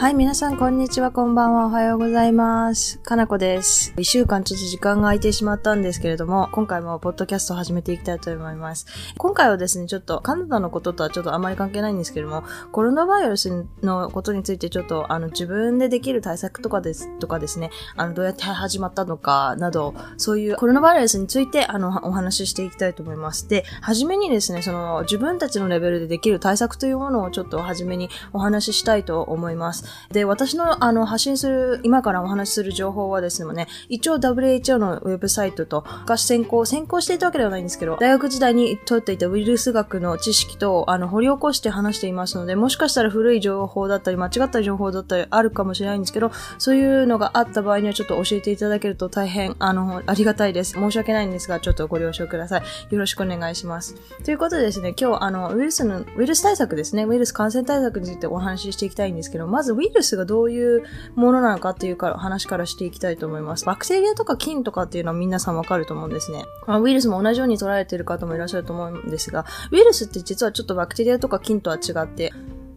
はい、皆さん、こんにちは、こんばんは、おはようございます。かなこです。一週間ちょっと時間が空いてしまったんですけれども、今回もポッドキャストを始めていきたいと思います。今回はですね、ちょっとカナダのこととはちょっとあまり関係ないんですけれども、コロナウイルスのことについてちょっと、あの、自分でできる対策とかです、とかですね、あの、どうやって始まったのかなど、そういうコロナウイルスについて、あの、お話ししていきたいと思います。で、はじめにですね、その、自分たちのレベルでできる対策というものをちょっとはじめにお話ししたいと思います。で、私のあの発信する、今からお話しする情報はですね、一応 WHO のウェブサイトと、昔専攻、専攻していたわけではないんですけど、大学時代に取っていたウイルス学の知識と、あの、掘り起こして話していますので、もしかしたら古い情報だったり、間違った情報だったりあるかもしれないんですけど、そういうのがあった場合にはちょっと教えていただけると大変、あの、ありがたいです。申し訳ないんですが、ちょっとご了承ください。よろしくお願いします。ということでですね、今日、あの、ウイルスの、ウイルス対策ですね、ウイルス感染対策についてお話ししていきたいんですけど、まずウイルスがどういうものなのかっていうから話からしていきたいと思います。バクテリアとか菌とかっていうのは皆さんわかると思うんですね。まあ、ウイルスも同じように捉えてる方もいらっしゃると思うんですが、ウイルスって実はちょっとバクテリアとか菌とは違って、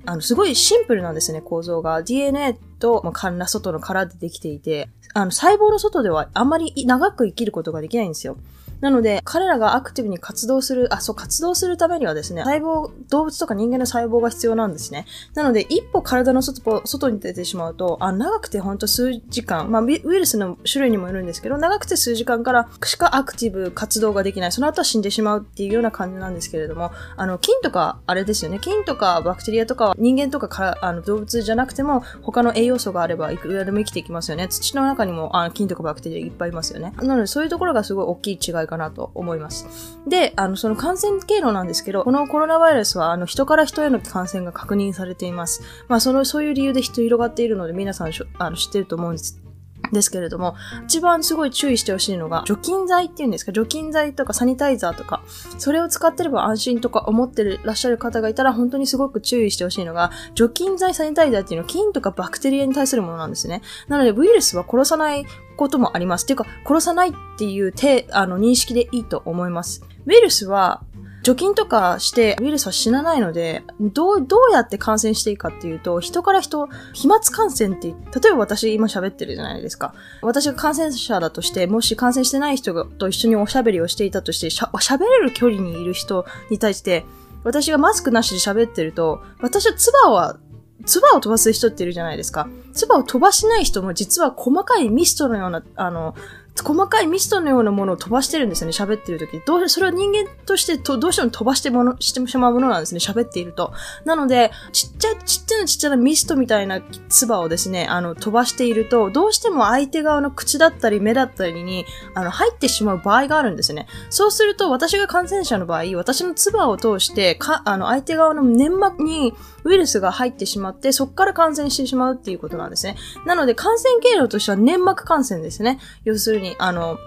あの、すごいシンプルなんですね、構造が。DNA と、まあ、殻、外の殻でできていて、あの、細胞の外ではあんまり長く生きることができないんですよ。なので、彼らがアクティブに活動する、あ、そう、活動するためにはですね、細胞、動物とか人間の細胞が必要なんですね。なので、一歩体の外、外に出てしまうと、あ、長くてほんと数時間、まあ、ウイルスの種類にもよるんですけど、長くて数時間からしかアクティブ活動ができない。その後は死んでしまうっていうような感じなんですけれども、あの、菌とか、あれですよね、菌とかバクテリアとかは人間とかからあの動物じゃなくても、他の栄養素があればいくらでも生きていきますよね。土の中にもあ菌とかバクテリアいっぱいいますよね。なので、そういうところがすごい大きい違いかなと思います。で、あの、その感染経路なんですけど、このコロナウイルスは、あの、人から人への感染が確認されています。まあ、その、そういう理由で人広がっているので、皆さんしょあの知ってると思うんです。ですけれども、一番すごい注意してほしいのが、除菌剤っていうんですか、除菌剤とかサニタイザーとか、それを使ってれば安心とか思ってるらっしゃる方がいたら、本当にすごく注意してほしいのが、除菌剤、サニタイザーっていうのは菌とかバクテリアに対するものなんですね。なので、ウイルスは殺さないこともあります。っていうか、殺さないっていう手、あの、認識でいいと思います。ウイルスは、除菌とかしてウイルスは死なないので、どう、どうやって感染していいかっていうと、人から人、飛沫感染って、例えば私今喋ってるじゃないですか。私が感染者だとして、もし感染してない人と一緒におしゃべりをしていたとして、喋れる距離にいる人に対して、私がマスクなしで喋ってると、私は唾は唾を飛ばす人っているじゃないですか。唾を飛ばしない人も実は細かいミストのような、あの、細かいミストのようなものを飛ばしてるんですよね、喋ってる時。どう、それは人間としてと、どうしても飛ばしてもの、してしまうものなんですね、喋っていると。なので、ちっちゃい、ちっちゃなちっちゃなミストみたいな唾をですね、あの、飛ばしていると、どうしても相手側の口だったり目だったりに、あの、入ってしまう場合があるんですね。そうすると、私が感染者の場合、私の唾を通して、か、あの、相手側の粘膜にウイルスが入ってしまって、そこから感染してしまうっていうことなんですね。なので、感染経路としては粘膜感染ですね。要するに、にあの、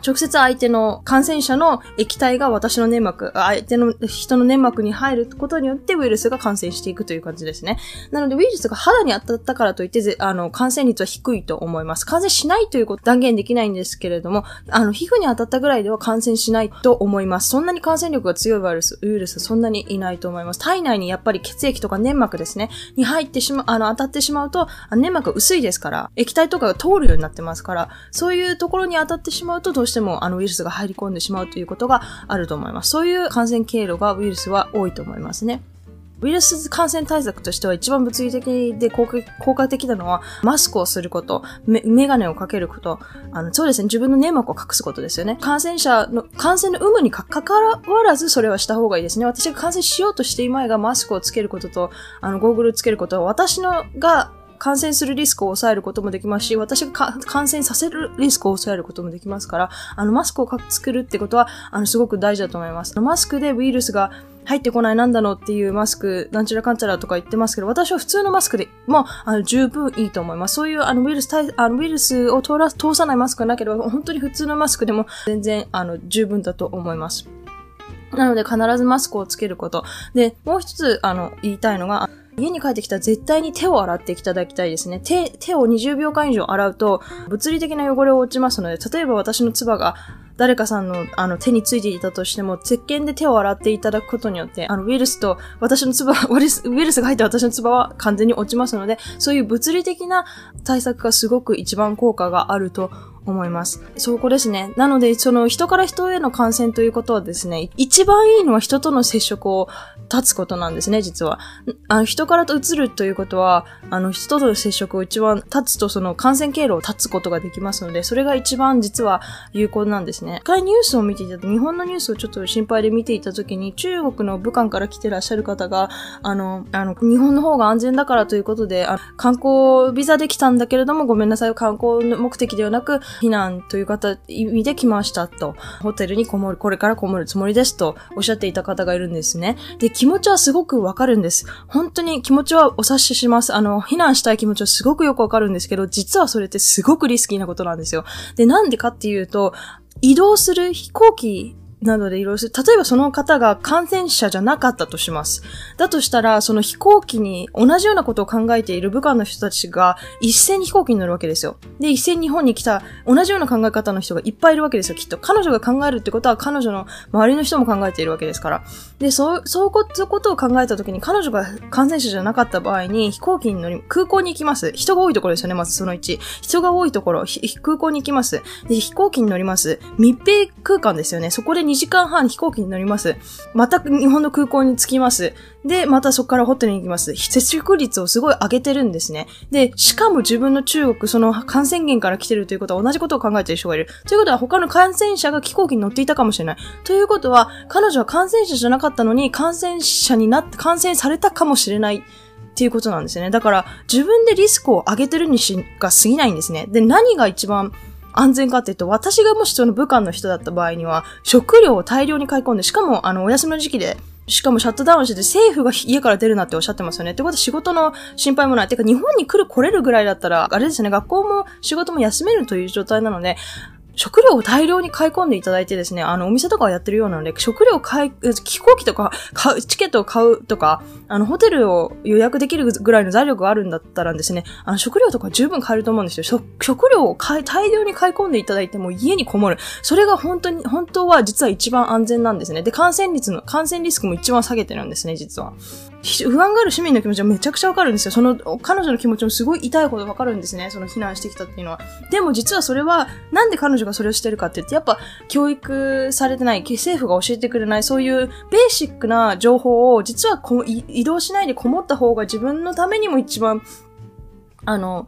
直接相手の感染者の液体が私の粘膜、相手の人の粘膜に入ることによってウイルスが感染していくという感じですね。なのでウイルスが肌に当たったからといって、あの、感染率は低いと思います。感染しないということ断言できないんですけれども、あの、皮膚に当たったぐらいでは感染しないと思います。そんなに感染力が強いウイルス、ウイルスそんなにいないと思います。体内にやっぱり血液とか粘膜ですね、に入ってしまう、あの、当たってしまうと、粘膜薄いですから、液体とかが通るようになってますから、そういうところに当たってしまうと、どうしてもあのウイルスが入り込んでしまうということがあると思います。そういう感染経路がウイルスは多いと思いますね。ウイルス感染対策としては一番物理的で効果効果的なのは、マスクをすること、メメガネをかけること、あの、そうですね、自分の粘膜を隠すことですよね。感染者の、感染の有無にかかわらずそれはした方がいいですね。私が感染しようとしていまいがマスクをつけることと、あの、ゴーグルをつけることは、私のが、感染するリスクを抑えることもできますし、私が感染させるリスクを抑えることもできますから、あの、マスクを作るってことは、あの、すごく大事だと思います。マスクでウイルスが入ってこないなんだのっていうマスク、なんちゃらかんちゃらとか言ってますけど、私は普通のマスクでも、あの、十分いいと思います。そういう、あの、ウイルス対、あの、ウイルスを通ら、通さないマスクがなければ、本当に普通のマスクでも全然、あの、十分だと思います。なので必ずマスクをつけること。で、もう一つ、あの、言いたいのが、家に帰ってきたら絶対に手を洗っていただきたいですね。手、手を20秒間以上洗うと、物理的な汚れを落ちますので、例えば私の唾が、誰かさんのあの手についていたとしても、石鹸で手を洗っていただくことによって、あのウイルスと私の唾、ウイルスウイルスが入った私の唾は完全に落ちますので、そういう物理的な対策がすごく一番効果があると思います。そこですね。なので、その人から人への感染ということはですね、一番いいのは人との接触を断つことなんですね、実は。あの人からと移るということは、あの人との接触を一番断つとその感染経路を断つことができますので、それが一番実は有効なんですね。一回ニュースを見ていたと、日本のニュースをちょっと心配で見ていたときに、中国の武漢から来てらっしゃる方が、あの、あの、日本の方が安全だからということで、あ観光ビザで来たんだけれども、ごめんなさい、観光目的ではなく、避難という方、意味で来ましたと。ホテルにこもる、これからこもるつもりですとおっしゃっていた方がいるんですね。で、気持ちはすごくわかるんです。本当に気持ちはお察しします。あの、避難したい気持ちはすごくよくわかるんですけど、実はそれってすごくリスキーなことなんですよ。で、なんでかっていうと、移動する飛行機などでいろいろする。例えばその方が感染者じゃなかったとします。だとしたら、その飛行機に同じようなことを考えている部下の人たちが一斉に飛行機に乗るわけですよ。で、一斉に日本に来た同じような考え方の人がいっぱいいるわけですよ、きっと。彼女が考えるってことは彼女の周りの人も考えているわけですから。で、そう、そういうことを考えたときに彼女が感染者じゃなかった場合に飛行機に乗り、空港に行きます。人が多いところですよね、まずその1。人が多いところ、空港に行きます。で、飛行機に乗ります。密閉空間ですよね。そこで2時間半飛行機に乗ります。また日本の空港に着きます。で、またそこからホテルに行きます。接触率をすごい上げてるんですね。で、しかも自分の中国、その感染源から来てるということは同じことを考えてる人がいる。ということは他の感染者が飛行機に乗っていたかもしれない。ということは、彼女は感染者じゃなかったのに感染者になって、感染されたかもしれない。っていうことなんですよね。だから、自分でリスクを上げてるにしが過ぎないんですね。で、何が一番安全かっていうと、私がもしその武漢の人だった場合には、食料を大量に買い込んで、しかも、あの、お休みの時期で、しかもシャットダウンしてて、政府が家から出るなっておっしゃってますよね。ってことは仕事の心配もない。てか、日本に来る、来れるぐらいだったら、あれですね、学校も仕事も休めるという状態なので、食料を大量に買い込んでいただいてですね、あの、お店とかはやってるようなので、食料を買い、飛行機とか、買う、チケットを買うとか、あの、ホテルを予約できるぐらいの財力があるんだったらですね、あの、食料とか十分買えると思うんですよ。食料を買い、大量に買い込んでいただいても家にこもる。それが本当に、本当は実は一番安全なんですね。で、感染率の、感染リスクも一番下げてるんですね、実は。不安がある市民の気持ちはめちゃくちゃわかるんですよ。その、彼女の気持ちもすごい痛いほどわかるんですね。その避難してきたっていうのは。でも実はそれは、なんで彼女がそれをしてるかって言って、やっぱ教育されてない、政府が教えてくれない、そういうベーシックな情報を、実はこ移動しないでこもった方が自分のためにも一番、あの、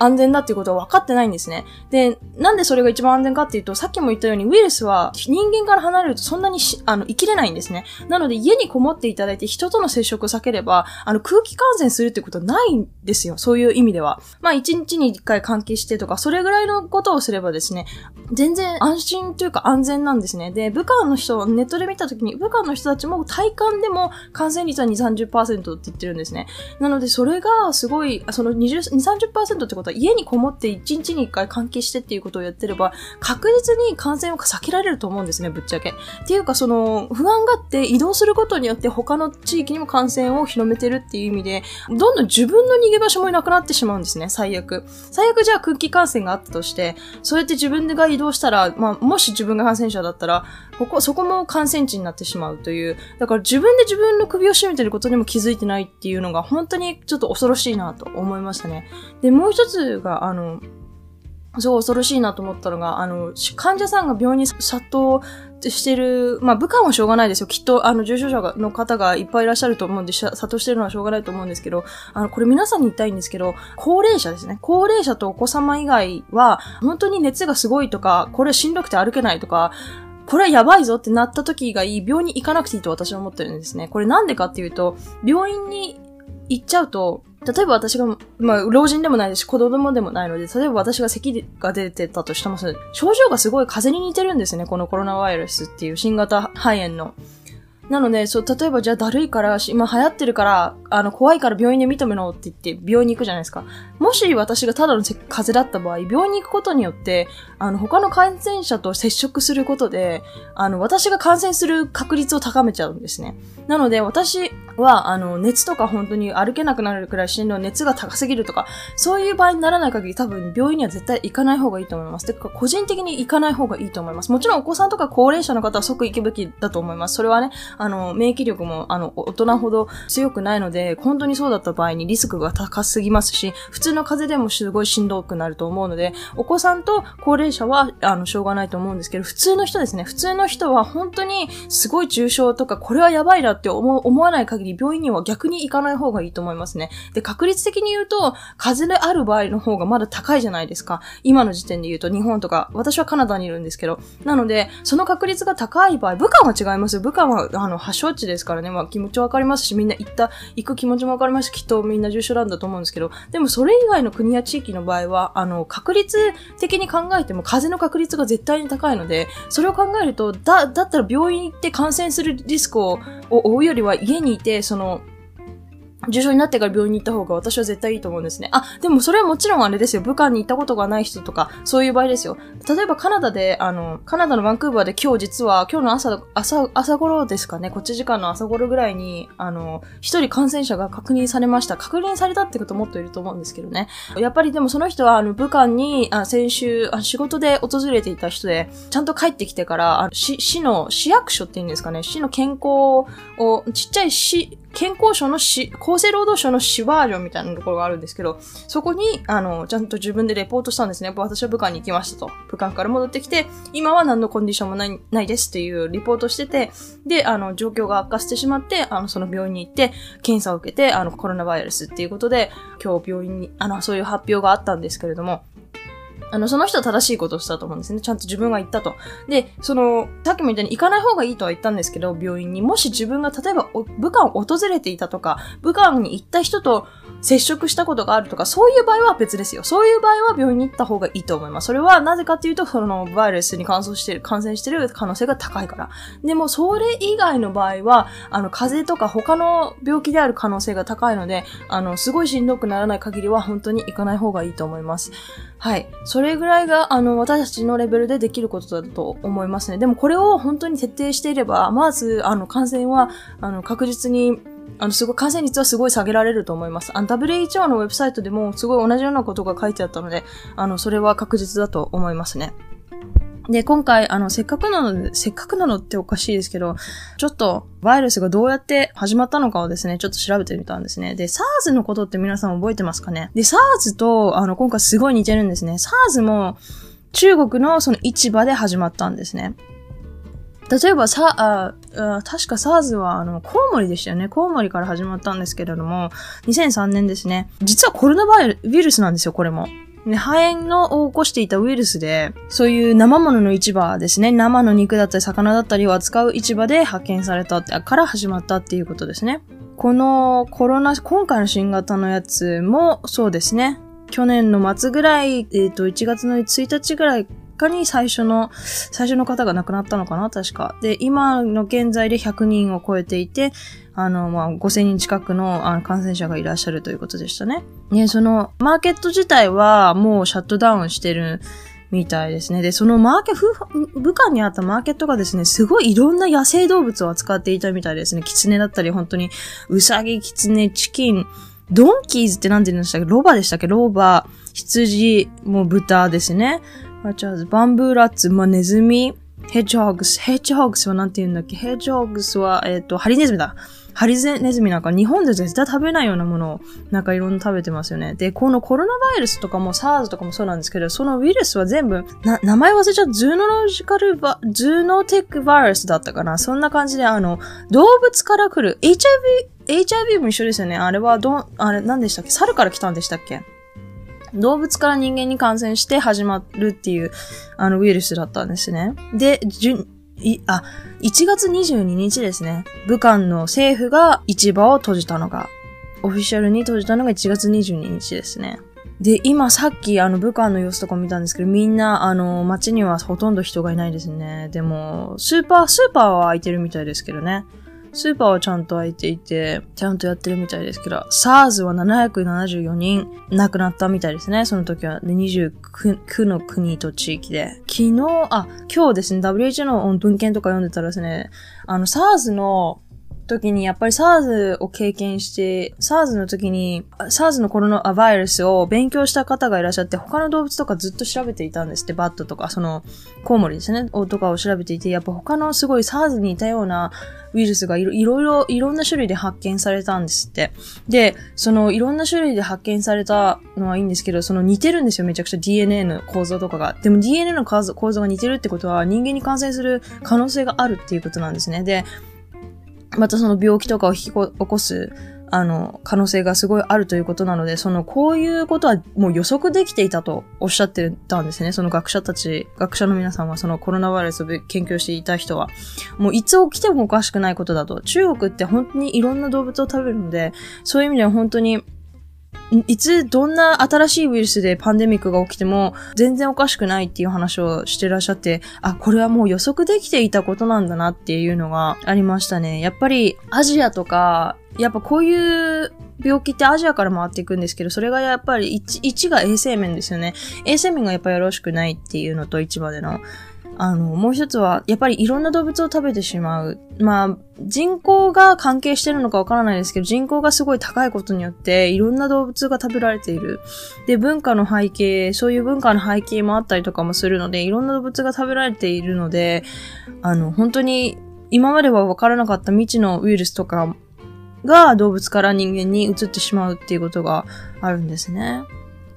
安全だっていうことは分かってないんですね。で、なんでそれが一番安全かっていうと、さっきも言ったようにウイルスは人間から離れるとそんなにあの、生きれないんですね。なので家にこもっていただいて人との接触を避ければ、あの、空気感染するってことはないんですよ。そういう意味では。まあ、一日に一回換気してとか、それぐらいのことをすればですね、全然安心というか安全なんですね。で、武漢の人、ネットで見たときに、武漢の人たちも体感でも感染率は2、30%って言ってるんですね。なので、それがすごい、その20、2、30%ってことは家にこもって1日に1回換気してっていうことをやってれば、確実に感染を避けられると思うんですね、ぶっちゃけ。っていうか、その、不安があって移動することによって他の地域にも感染を広めてるっていう意味で、どんどん自分の逃げ場所もなくなってしまうんですね、最悪。最悪じゃあ空気感染があったとして、そうやって自分が移動したら、まあ、もし自分が感染者だったら、ここ、そこも感染地になってしまうという、だから自分で自分の首を絞めてることにも気づいてないっていうのが本当にちょっと恐ろしいなと思いましたね。で、もう一つが、あの、そう恐ろしいなと思ったのが、あの、患者さんが病院に殺到してる、まあ、部下もしょうがないですよ。きっと、あの、重症者の方がいっぱいいらっしゃると思うんで、殺到してるのはしょうがないと思うんですけど、あの、これ皆さんに言いたいんですけど、高齢者ですね。高齢者とお子様以外は、本当に熱がすごいとか、これしんどくて歩けないとか、これはやばいぞってなった時がいい、病院に行かなくていいと私は思ってるんですね。これなんでかっていうと、病院に行っちゃうと、例えば私が、まあ、老人でもないですし、子供でもないので、例えば私が咳が出てたとしても、症状がすごい風邪に似てるんですね、このコロナウイルスっていう新型肺炎の。なので、そう、例えばじゃあだるいから、今流行ってるから、あの、怖いから病院で認めろって言って病院に行くじゃないですか。もし私がただの風邪だった場合、病院に行くことによって、あの、他の感染者と接触することで、あの、私が感染する確率を高めちゃうんですね。なので、私は、あの、熱とか本当に歩けなくなるくらい死ぬ熱が高すぎるとか、そういう場合にならない限り多分病院には絶対行かない方がいいと思います。てか、個人的に行かない方がいいと思います。もちろんお子さんとか高齢者の方は即行くべきだと思います。それはね、あの、免疫力も、あの、大人ほど強くないので、本当にそうだった場合にリスクが高すぎますし、普通の風邪でもすごいしんどくなると思うので、お子さんと高齢者は、あの、しょうがないと思うんですけど、普通の人ですね。普通の人は本当にすごい重症とか、これはやばいなって思思わない限り、病院には逆に行かない方がいいと思いますね。で、確率的に言うと、風邪である場合の方がまだ高いじゃないですか。今の時点で言うと、日本とか、私はカナダにいるんですけど、なので、その確率が高い場合、武漢は違いますよ。武漢は、あの、発祥地ですからね。まあ、気持ちわかりますし、みんな行った、行く気持ちもわかります、きっとみんな重症なんだと思うんですけど、でもそれ以外の国や地域の場合は、あの、確率的に考えても、風邪の確率が絶対に高いので、それを考えると、だ、だったら病院行って感染するリスクをを負うよりは家にいて、その、重症になってから病院に行った方が私は絶対いいと思うんですね。あ、でもそれはもちろんあれですよ。武漢に行ったことがない人とか、そういう場合ですよ。例えばカナダで、あの、カナダのバンクーバーで今日実は、今日の朝、朝、朝頃ですかね、こっち時間の朝頃ぐらいに、あの、一人感染者が確認されました。確認されたってこともっといると思うんですけどね。やっぱりでもその人は、あの、武漢に、あ先週あ、仕事で訪れていた人で、ちゃんと帰ってきてから、あ市、市の、市役所っていうんですかね、市の健康を、ちっちゃい市、健康省の市、厚生労働省の市バージョンみたいなところがあるんですけど、そこに、あの、ちゃんと自分でレポートしたんですね。私は武漢に行きましたと。武漢から戻ってきて、今は何のコンディションもない、ないですっていうリポートしてて、で、あの、状況が悪化してしまって、あの、その病院に行って、検査を受けて、あの、コロナウイルスっていうことで、今日病院に、あの、そういう発表があったんですけれども、あの、その人は正しいことをしたと思うんですね。ちゃんと自分が言ったと。で、その、さっきも言ったように行かない方がいいとは言ったんですけど、病院に。もし自分が例えば、武漢を訪れていたとか、武漢に行った人と接触したことがあるとか、そういう場合は別ですよ。そういう場合は病院に行った方がいいと思います。それはなぜかっていうと、その、バイルスに感染してる、感染してる可能性が高いから。でも、それ以外の場合は、あの、風邪とか他の病気である可能性が高いので、あの、すごいしんどくならない限りは本当に行かない方がいいと思います。はい。それぐらいが、あの、私たちのレベルでできることだと思いますね。でもこれを本当に徹底していれば、まず、あの、感染は、あの、確実に、あの、すごい、感染率はすごい下げられると思います。あの、WHO のウェブサイトでもすごい同じようなことが書いてあったので、あの、それは確実だと思いますね。で、今回、あの、せっかくなので、せっかくなのっておかしいですけど、ちょっと、バイルスがどうやって始まったのかをですね、ちょっと調べてみたんですね。で、SARS のことって皆さん覚えてますかね？で、SARS と、あの、今回すごい似てるんですね。SARS も、中国のその市場で始まったんですね。例えばさ、あ確か SARS はあの、コウモリでしたよね。コウモリから始まったんですけれども、2003年ですね。実はコロナウイルスなんですよ、これも。肺炎を起こしていたウイルスで、そういう生物の市場ですね。生の肉だったり魚だったりを扱う市場で発見された、から始まったっていうことですね。このコロナ、今回の新型のやつもそうですね。去年の末ぐらい、えっ、ー、と、1月の1日ぐらいかに最初の、最初の方が亡くなったのかな確か。で、今の現在で100人を超えていて、あの、まあ、5000人近くのあの感染者がいらっしゃるということでしたね。ね、その、マーケット自体はもうシャットダウンしてるみたいですね。で、そのマーケ、武漢にあったマーケットがですね、すごいいろんな野生動物を扱っていたみたいですね。キツネだったり、本当に、ウサギ、キツネ、チキン、ドンキーズって何て言うんでしたっけ？ロバでしたっけ？ロバ、羊、もう豚ですね。あ、じゃあ、バンブーラッツ、まあ、ネズミ、ヘッジホッグス。ヘッジホッグスは何て言うんだっけ？ヘッジホッグスは、えっ、ー、と、ハリネズミだ。ハリネズミなんか日本で絶対食べないようなものをなんかいろんな食べてますよね。で、このコロナウイルスとかも SARS とかもそうなんですけど、そのウイルスは全部、な、名前忘れちゃう、ズーノロジカルバ、ズーノテックバイルスだったかな。そんな感じで、あの、動物から来る HIV、HIV も一緒ですよね。あれはど、あれ何でしたっけ？猿から来たんでしたっけ？動物から人間に感染して始まるっていう、あの、ウイルスだったんですね。で、じゅい、あ、1月22日ですね。武漢の政府が市場を閉じたのが、オフィシャルに閉じたのが1月22日ですね。で、今さっきあの武漢の様子とか見たんですけど、みんなあの街にはほとんど人がいないですね。でも、スーパー、スーパーは空いてるみたいですけどね。スーパーはちゃんと開いていて、ちゃんとやってるみたいですけど、SARS は774人亡くなったみたいですね。その時は。で、29の国と地域で。昨日、あ、今日ですね、WHO の文献とか読んでたらですね、あの、SARS の時にやっぱり SARS を経験して、SARS の時に、SARS のコロナウイルスを勉強した方がいらっしゃって、他の動物とかずっと調べていたんですって、バットとか、その、コウモリですね、とかを調べていて、やっぱ他のすごい SARS に似たようなウイルスがいろいろ、いろんな種類で発見されたんですって。で、そのいろんな種類で発見されたのはいいんですけど、その似てるんですよ、めちゃくちゃ DNA の構造とかが。でも DNA の構造が似てるってことは人間に感染する可能性があるっていうことなんですね。で、またその病気とかを引き起こす、あの、可能性がすごいあるということなので、その、こういうことはもう予測できていたとおっしゃってたんですね。その学者たち、学者の皆さんは、そのコロナウイルスを研究していた人は、もういつ起きてもおかしくないことだと。中国って本当にいろんな動物を食べるので、そういう意味では本当に、いつどんな新しいウイルスでパンデミックが起きても全然おかしくないっていう話をしてらっしゃって、あ、これはもう予測できていたことなんだなっていうのがありましたね。やっぱりアジアとか、やっぱこういう病気ってアジアから回っていくんですけど、それがやっぱり 1, 1が衛生面ですよね。衛生面がやっぱよろしくないっていうのと市場での。あの、もう一つは、やっぱりいろんな動物を食べてしまう。まあ、人口が関係してるのかわからないですけど、人口がすごい高いことによって、いろんな動物が食べられている。で、文化の背景、そういう文化の背景もあったりとかもするので、いろんな動物が食べられているので、あの、本当に、今まではわからなかった未知のウイルスとかが動物から人間に移ってしまうっていうことがあるんですね。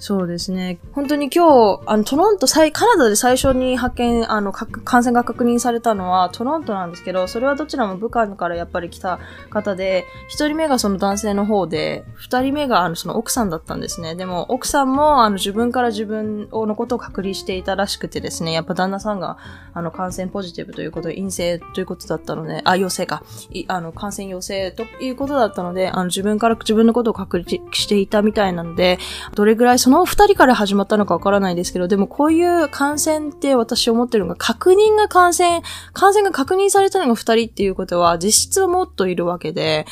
そうですね。本当に今日、あの、トロント、カナダで最初に発見、あの、感染が確認されたのはトロントなんですけど、それはどちらも武漢からやっぱり来た方で、一人目がその男性の方で、二人目があの、その奥さんだったんですね。でも、奥さんも、あの、自分から自分のことを隔離していたらしくてですね、やっぱ旦那さんが、あの、感染ポジティブということで、陰性ということだったので、あ、陽性か。あの、感染陽性ということだったので、あの、自分から自分のことを隔離していたみたいなので、どれぐらいその二人から始まったのかわからないですけど、でもこういう感染って私思ってるのが、確認が感染、感染が確認されたのが二人っていうことは、実質はもっといるわけで、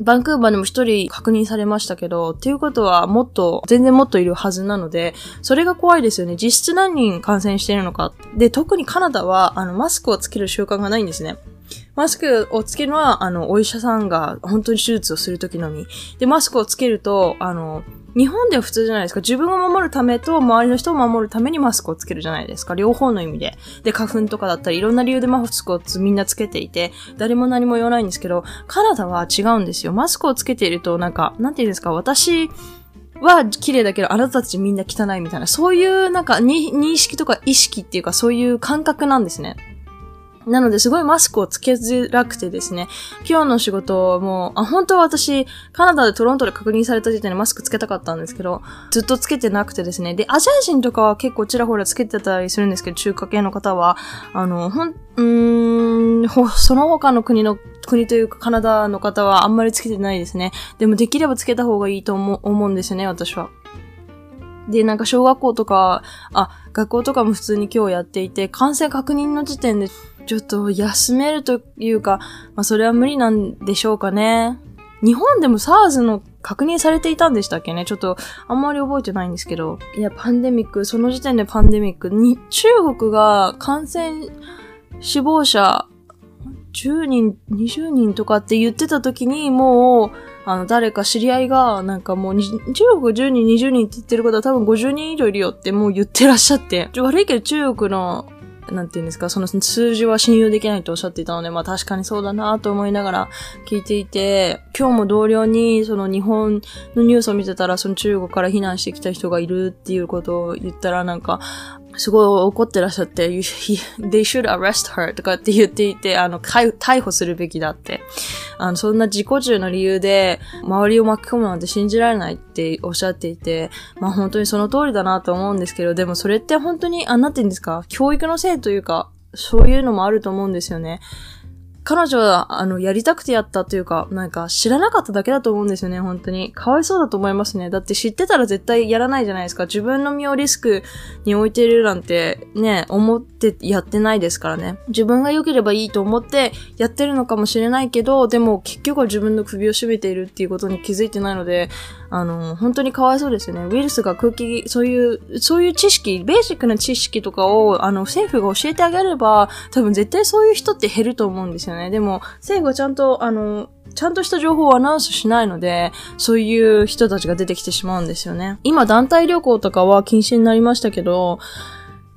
バンクーバーでも一人確認されましたけど、っていうことはもっと、全然もっといるはずなので、それが怖いですよね。実質何人感染しているのか。で、特にカナダは、あの、マスクをつける習慣がないんですね。マスクをつけるのは、あの、お医者さんが本当に手術をするときのみ。で、マスクをつけると、あの、日本では普通じゃないですか。自分を守るためと周りの人を守るためにマスクをつけるじゃないですか。両方の意味で。で、花粉とかだったりいろんな理由でマスクをみんなつけていて、誰も何も言わないんですけど、カナダは違うんですよ。マスクをつけていると、なんか、なんて言うんですか、私、は綺麗だけど、あなたたちみんな汚いみたいな、そういうなんか認識とか意識っていうかそういう感覚なんですね。なので、すごいマスクをつけづらくてですね、今日の仕事も、あ、本当は私、カナダでトロントで確認された時点でマスクつけたかったんですけど、ずっとつけてなくてですね、で、アジア人とかは結構ちらほらつけてたりするんですけど、中華系の方は、あの、ほん、うーん、その他の国の、国というかカナダの方はあんまりつけてないですね。でもできればつけた方がいいと思思うんですよね、私は。で、なんか小学校とか、あ、学校とかも普通に今日やっていて、感染確認の時点でちょっと休めるというか、まあそれは無理なんでしょうかね。日本でも SARS の確認されていたんでしたっけねちょっとあんまり覚えてないんですけど。いや、パンデミック、その時点でパンデミックに、中国が感染死亡者10人、20人とかって言ってた時にもう、あの、誰か知り合いが、なんかもう、中国10人、20人って言ってる方は多分50人以上いるよってもう言ってらっしゃって。悪いけど中国のなんて言うんですか、その数字は信用できないとおっしゃっていたので、まあ確かにそうだなと思いながら聞いていて、今日も同僚にその日本のニュースを見てたら、その中国から避難してきた人がいるっていうことを言ったらなんか、すごい怒ってらっしゃって、they should arrest her とかって言っていて、あの、逮捕するべきだって。あの、そんな自己中の理由で、周りを巻き込むなんて信じられないっておっしゃっていて、まあ本当にその通りだなと思うんですけど、でもそれって本当に、あ、なんて言うんですか、教育のせいというか、そういうのもあると思うんですよね。彼女は、あの、やりたくてやったというか、なんか、知らなかっただけだと思うんですよね、本当に。かわいそうだと思いますね。だって知ってたら絶対やらないじゃないですか。自分の身をリスクに置いてるなんて、ね、思ってやってないですからね。自分が良ければいいと思ってやってるのかもしれないけど、でも結局は自分の首を絞めているっていうことに気づいてないので、あの、本当にかわいそうですよね。ウイルスが空気、そういう、そういう知識、ベーシックな知識とかを、あの、政府が教えてあげれば、多分絶対そういう人って減ると思うんですよね。でも、政府はちゃんと、あの、ちゃんとした情報をアナウンスしないので、そういう人たちが出てきてしまうんですよね。今、団体旅行とかは禁止になりましたけど、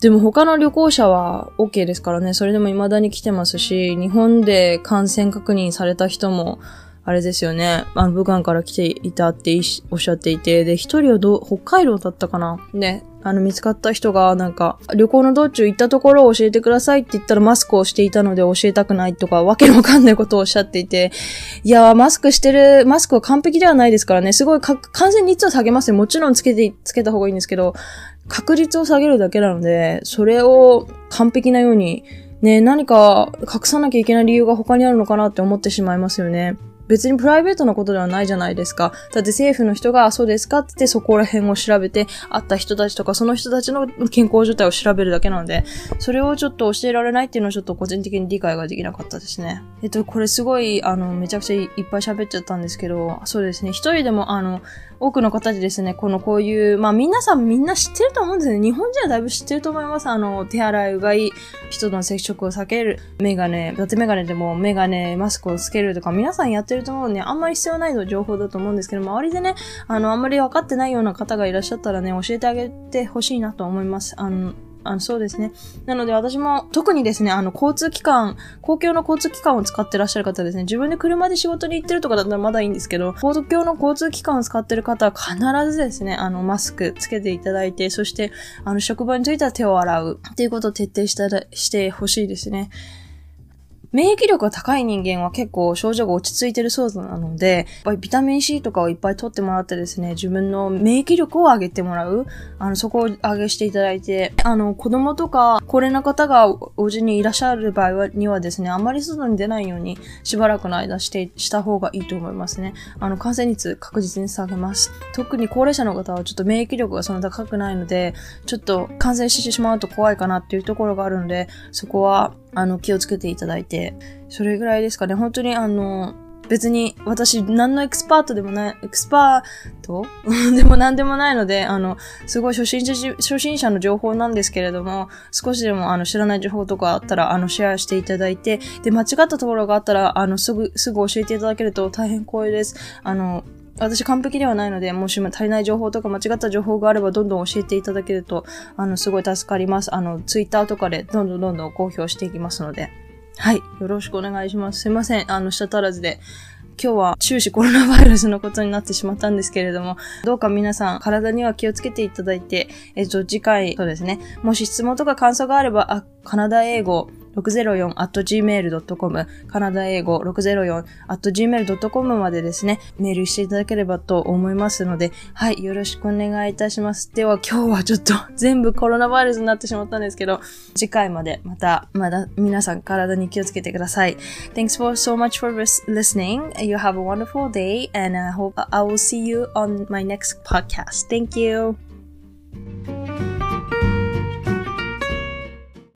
でも他の旅行者は OK ですからね。それでも未だに来てますし、日本で感染確認された人も、あれですよね。あの、武漢から来ていたっておっしゃっていて、で、一人はど、北海道だったかなね。あの、見つかった人が、なんか、旅行の道中行ったところを教えてくださいって言ったらマスクをしていたので教えたくないとか、わけのわかんないことをおっしゃっていて、いやマスクしてる、マスクは完璧ではないですからね、すごい感染率を下げますよ。もちろんつけて、つけた方がいいんですけど、確率を下げるだけなので、それを完璧なように、ね、何か隠さなきゃいけない理由が他にあるのかなって思ってしまいますよね。別にプライベートなことではないじゃないですか。だって政府の人が、そうですかってそこら辺を調べて、会った人たちとか、その人たちの健康状態を調べるだけなので、それをちょっと教えられないっていうのはちょっと個人的に理解ができなかったですね。えっと、これすごい、あの、めちゃくちゃいっぱい喋っちゃったんですけど、そうですね。一人でも、あの、多くの方でですね、このこういう、まあ皆さんみんな知ってると思うんですね。日本人はだいぶ知ってると思います。あの、手洗い、うがい、人との接触を避ける、メガネ、だってメガネでもメガネ、マスクをつけるとか、皆さんやってると思うね。あんまり必要ないの情報だと思うんですけど、周りでね、あの、あんまり分かってないような方がいらっしゃったらね、教えてあげてほしいなと思います。あの、あの、そうですね。なので私も特にですね、あの、交通機関、公共の交通機関を使ってらっしゃる方ですね、自分で車で仕事に行ってるとかだったらまだいいんですけど、公共の交通機関を使ってる方は必ずですね、あの、マスクつけていただいて、そして、あの、職場に着いたら手を洗うっていうことを徹底したら、してほしいですね。免疫力が高い人間は結構症状が落ち着いてるそうなので、やっぱりビタミン C とかをいっぱい取ってもらってですね、自分の免疫力を上げてもらう。あの、そこを上げしていただいて、あの、子供とか高齢な方がお家にいらっしゃる場合にはですね、あまり外に出ないようにしばらくの間して、した方がいいと思いますね。あの、感染率確実に下げます。特に高齢者の方はちょっと免疫力がそんな高くないので、ちょっと感染してしまうと怖いかなっていうところがあるので、そこはあの、気をつけていただいて、それぐらいですかね。本当にあの、別に私何のエクスパートでもない、エクスパート？でも何でもないので、あの、すごい初心者、初心者の情報なんですけれども、少しでもあの知らない情報とかあったら、あの、シェアしていただいて、で、間違ったところがあったら、あの、すぐ、すぐ教えていただけると大変光栄です。あの、私完璧ではないので、もしも足りない情報とか間違った情報があればどんどん教えていただけると、あの、すごい助かります。あの、ツイッターとかでどんどんどんどん公表していきますので。はい。よろしくお願いします。すいません。あの、下足らずで。今日は終始コロナウイルスのことになってしまったんですけれども、どうか皆さん体には気をつけていただいて、えっと、次回、そうですね。もし質問とか感想があれば、あ、カナダ英語、604-gmail.com カナダ英語 604-gmail.com までですね、メールしていただければと思いますので、はい、よろしくお願いいたします。では今日はちょっと全部コロナウイルスになってしまったんですけど、次回までまた、まだ皆さん体に気をつけてください。Thanks for so much for listening. You have a wonderful day and I hope I will see you on my next podcast. Thank you.